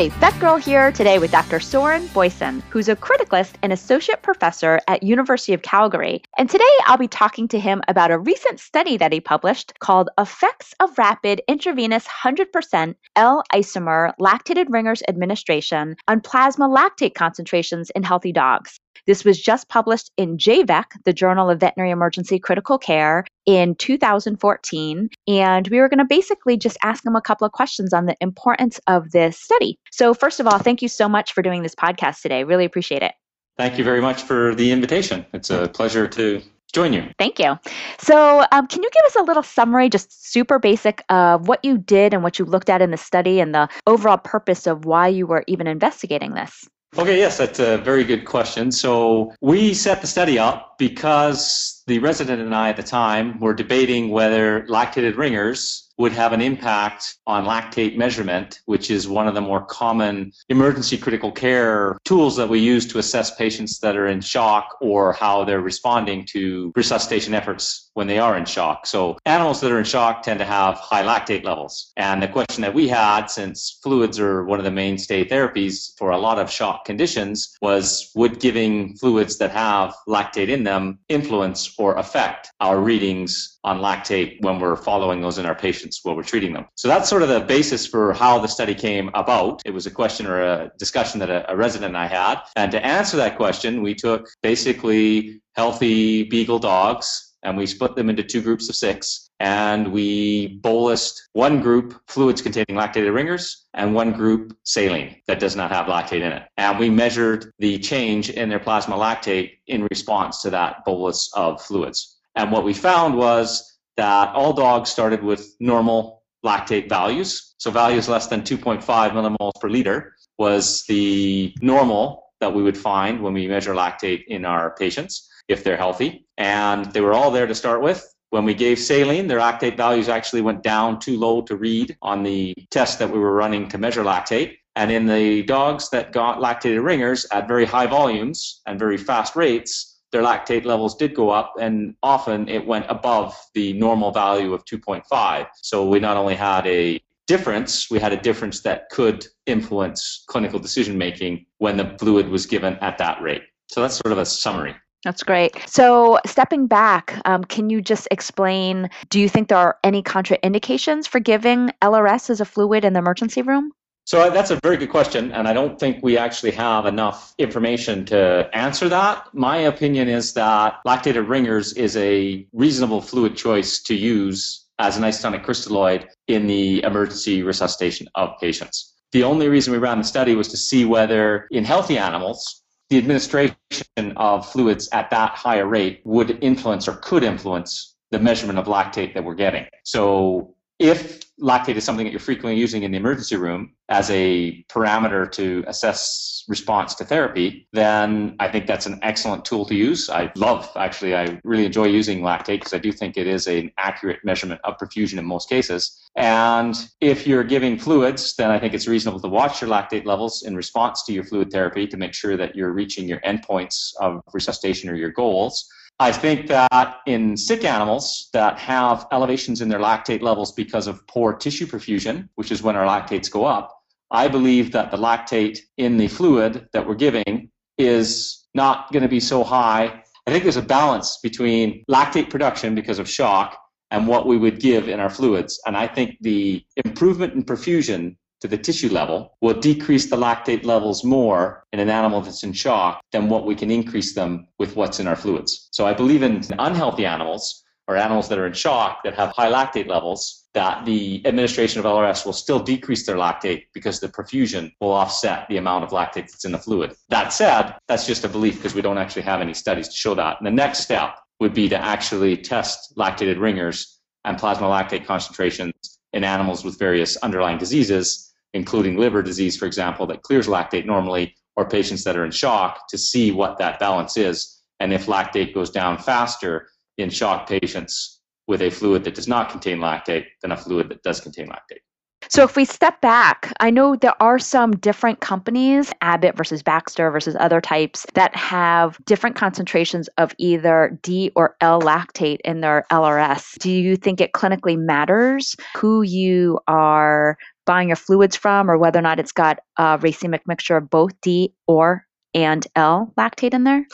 Hi, VetGirl here today with Dr. Soren Boysen, who's a criticalist and associate professor at University of Calgary. And today I'll be talking to him about a recent study that he published called Effects of Rapid Intravenous 100% L-isomer Lactated Ringers Administration on Plasma Lactate Concentrations in Healthy Dogs. This was just published in JVEC, the Journal of Veterinary Emergency Critical Care, in 2014. And we were going to basically just ask him a couple of questions on the importance of this study. So, first of all, thank you so much for doing this podcast today. Really appreciate it. Thank you very much for the invitation. It's a pleasure to join you. Thank you. So, um, can you give us a little summary, just super basic, of what you did and what you looked at in the study and the overall purpose of why you were even investigating this? Okay, yes, that's a very good question. So we set the study up because the resident and I at the time were debating whether lactated ringers would have an impact on lactate measurement, which is one of the more common emergency critical care tools that we use to assess patients that are in shock or how they're responding to resuscitation efforts when they are in shock. So animals that are in shock tend to have high lactate levels. And the question that we had, since fluids are one of the mainstay therapies for a lot of shock conditions, was would giving fluids that have lactate in them influence or affect our readings on lactate when we're following those in our patients while we're treating them. So that's sort of the basis for how the study came about. It was a question or a discussion that a, a resident and I had. And to answer that question, we took basically healthy beagle dogs and we split them into two groups of six and we bolused one group fluids containing lactated ringers and one group saline that does not have lactate in it. And we measured the change in their plasma lactate in response to that bolus of fluids. And what we found was that all dogs started with normal lactate values. So values less than 2.5 millimoles per liter was the normal that we would find when we measure lactate in our patients if they're healthy. And they were all there to start with. When we gave saline, their lactate values actually went down too low to read on the test that we were running to measure lactate. And in the dogs that got lactated ringers at very high volumes and very fast rates, their lactate levels did go up and often it went above the normal value of 2.5. So we not only had a difference, we had a difference that could influence clinical decision making when the fluid was given at that rate. So that's sort of a summary. That's great. So, stepping back, um, can you just explain? Do you think there are any contraindications for giving LRS as a fluid in the emergency room? So that's a very good question, and I don't think we actually have enough information to answer that. My opinion is that lactated ringers is a reasonable fluid choice to use as an isotonic crystalloid in the emergency resuscitation of patients. The only reason we ran the study was to see whether in healthy animals, the administration of fluids at that higher rate would influence or could influence the measurement of lactate that we're getting. So if lactate is something that you're frequently using in the emergency room as a parameter to assess response to therapy, then I think that's an excellent tool to use. I love, actually, I really enjoy using lactate because I do think it is an accurate measurement of perfusion in most cases. And if you're giving fluids, then I think it's reasonable to watch your lactate levels in response to your fluid therapy to make sure that you're reaching your endpoints of resuscitation or your goals. I think that in sick animals that have elevations in their lactate levels because of poor tissue perfusion, which is when our lactates go up, I believe that the lactate in the fluid that we're giving is not going to be so high. I think there's a balance between lactate production because of shock and what we would give in our fluids. And I think the improvement in perfusion to the tissue level will decrease the lactate levels more in an animal that's in shock than what we can increase them with what's in our fluids. So I believe in unhealthy animals or animals that are in shock that have high lactate levels that the administration of LRS will still decrease their lactate because the perfusion will offset the amount of lactate that's in the fluid. That said, that's just a belief because we don't actually have any studies to show that. And the next step would be to actually test lactated ringers and plasma lactate concentrations in animals with various underlying diseases including liver disease, for example, that clears lactate normally, or patients that are in shock to see what that balance is. And if lactate goes down faster in shock patients with a fluid that does not contain lactate than a fluid that does contain lactate. So, if we step back, I know there are some different companies, Abbott versus Baxter versus other types, that have different concentrations of either D or L lactate in their LRS. Do you think it clinically matters who you are buying your fluids from or whether or not it's got a racemic mixture of both D or and L lactate in there?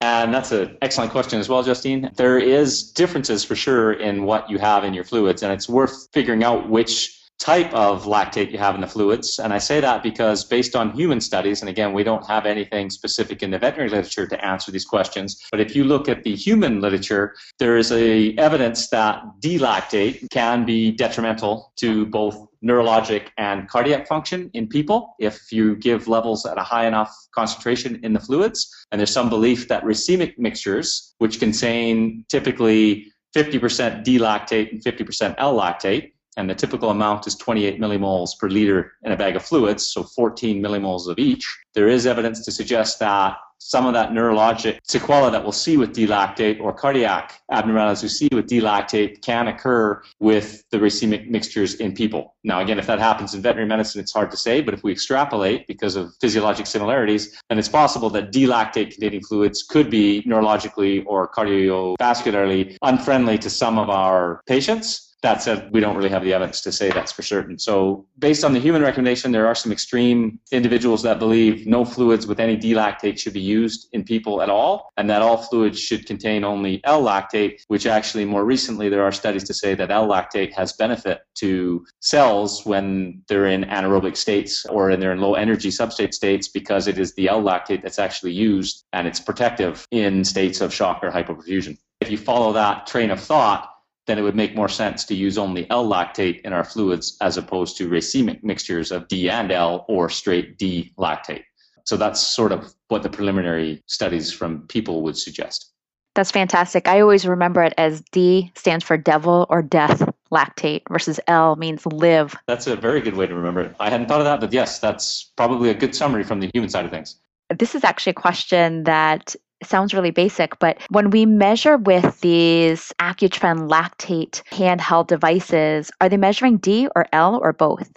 And that's an excellent question as well, Justine. There is differences for sure in what you have in your fluids, and it's worth figuring out which type of lactate you have in the fluids. And I say that because based on human studies, and again, we don't have anything specific in the veterinary literature to answer these questions, but if you look at the human literature, there is a evidence that D-lactate can be detrimental to both neurologic and cardiac function in people if you give levels at a high enough concentration in the fluids. And there's some belief that racemic mixtures, which contain typically 50% D-lactate and 50% L-lactate, and the typical amount is 28 millimoles per liter in a bag of fluids, so 14 millimoles of each. There is evidence to suggest that some of that neurologic sequela that we'll see with D-lactate or cardiac abnormalities we see with D-lactate can occur with the racemic mixtures in people. Now, again, if that happens in veterinary medicine, it's hard to say, but if we extrapolate because of physiologic similarities, then it's possible that D-lactate containing fluids could be neurologically or cardiovascularly unfriendly to some of our patients that said, we don't really have the evidence to say that's for certain. So, based on the human recommendation, there are some extreme individuals that believe no fluids with any D-lactate should be used in people at all, and that all fluids should contain only L-lactate, which actually more recently there are studies to say that L-lactate has benefit to cells when they're in anaerobic states or in their low energy substrate states because it is the L-lactate that's actually used and it's protective in states of shock or hypoperfusion. If you follow that train of thought, then it would make more sense to use only L-lactate in our fluids as opposed to racemic mixtures of D and L or straight D lactate. So that's sort of what the preliminary studies from people would suggest. That's fantastic. I always remember it as D stands for devil or death lactate versus L means live. That's a very good way to remember it. I hadn't thought of that, but yes, that's probably a good summary from the human side of things. This is actually a question that sounds really basic, but when we measure with these Accutrend lactate handheld devices, are they measuring D or L or both?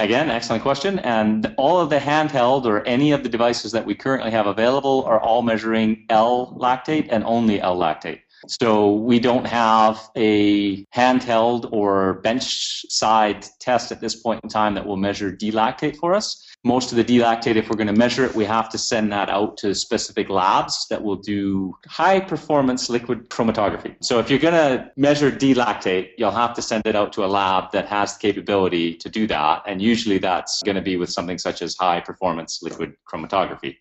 Again, excellent question. And all of the handheld or any of the devices that we currently have available are all measuring L lactate and only L lactate. So we don't have a handheld or bench side test at this point in time that will measure D-lactate for us. Most of the D-lactate, if we're going to measure it, we have to send that out to specific labs that will do high performance liquid chromatography. So if you're going to measure D-lactate, you'll have to send it out to a lab that has the capability to do that. And usually that's going to be with something such as high performance liquid chromatography.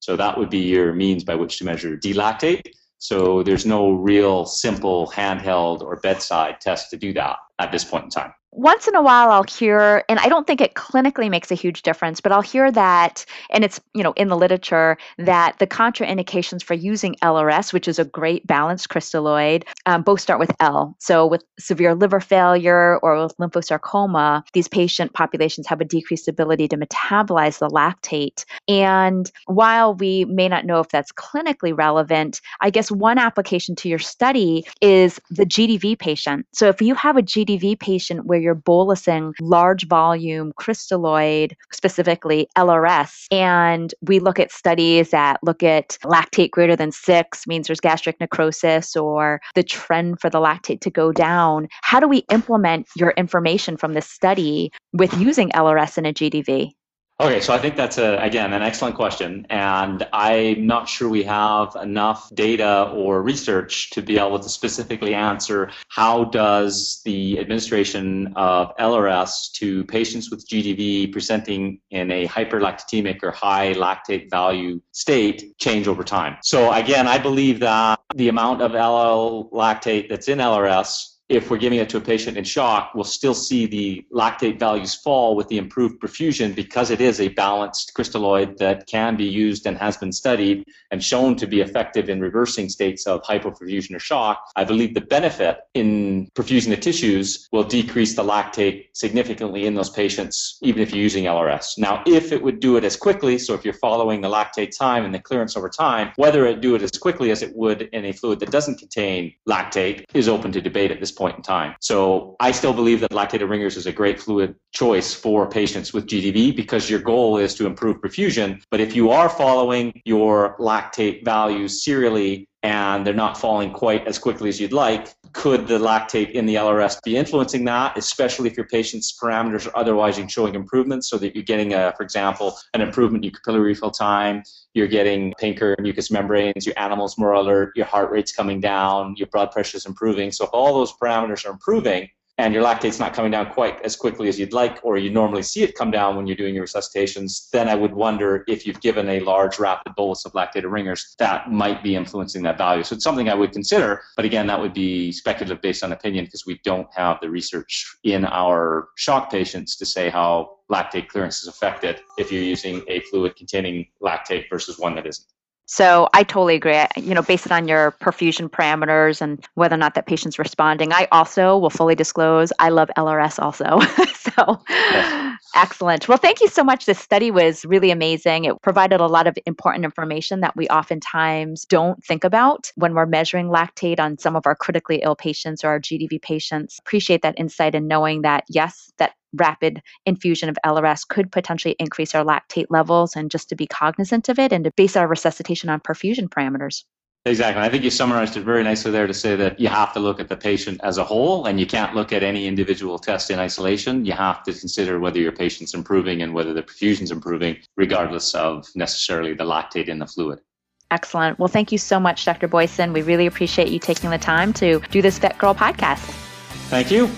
So that would be your means by which to measure D-lactate. So there's no real simple handheld or bedside test to do that at this point in time once in a while I'll hear, and I don't think it clinically makes a huge difference, but I'll hear that, and it's, you know, in the literature, that the contraindications for using LRS, which is a great balanced crystalloid, um, both start with L. So with severe liver failure or with lymphosarcoma, these patient populations have a decreased ability to metabolize the lactate. And while we may not know if that's clinically relevant, I guess one application to your study is the GDV patient. So if you have a GDV patient where you're bolusing large volume crystalloid, specifically LRS. And we look at studies that look at lactate greater than six, means there's gastric necrosis, or the trend for the lactate to go down. How do we implement your information from this study with using LRS in a GDV? Okay, so I think that's a, again an excellent question, and I'm not sure we have enough data or research to be able to specifically answer how does the administration of LRS to patients with GDV presenting in a hyperlactatemic or high lactate value state change over time. So again, I believe that the amount of L lactate that's in LRS if we're giving it to a patient in shock, we'll still see the lactate values fall with the improved perfusion because it is a balanced crystalloid that can be used and has been studied and shown to be effective in reversing states of hypoperfusion or shock. I believe the benefit in perfusing the tissues will decrease the lactate significantly in those patients, even if you're using LRS. Now, if it would do it as quickly, so if you're following the lactate time and the clearance over time, whether it do it as quickly as it would in a fluid that doesn't contain lactate is open to debate at this point point in time. So I still believe that lactated ringers is a great fluid choice for patients with GDV because your goal is to improve perfusion. But if you are following your lactate values serially and they're not falling quite as quickly as you'd like, could the lactate in the LRS be influencing that, especially if your patient's parameters are otherwise showing improvements so that you're getting, a, for example, an improvement in your capillary refill time, you're getting pinker mucous membranes, your animal's more alert, your heart rate's coming down, your blood pressure's improving. So if all those parameters are improving, and your lactate's not coming down quite as quickly as you'd like, or you normally see it come down when you're doing your resuscitations, then I would wonder if you've given a large rapid bolus of lactated ringers that might be influencing that value. So it's something I would consider, but again, that would be speculative based on opinion because we don't have the research in our shock patients to say how lactate clearance is affected if you're using a fluid containing lactate versus one that isn't. So I totally agree. You know, based on your perfusion parameters and whether or not that patient's responding, I also will fully disclose I love LRS also. so yes. Excellent. Well, thank you so much. This study was really amazing. It provided a lot of important information that we oftentimes don't think about when we're measuring lactate on some of our critically ill patients or our GDV patients. Appreciate that insight and knowing that yes, that rapid infusion of LRS could potentially increase our lactate levels and just to be cognizant of it and to base our resuscitation on perfusion parameters. Exactly. I think you summarized it very nicely there to say that you have to look at the patient as a whole and you can't look at any individual test in isolation. You have to consider whether your patient's improving and whether the perfusion's improving, regardless of necessarily the lactate in the fluid. Excellent. Well, thank you so much, Dr. Boysen. We really appreciate you taking the time to do this Vet Girl podcast. Thank you.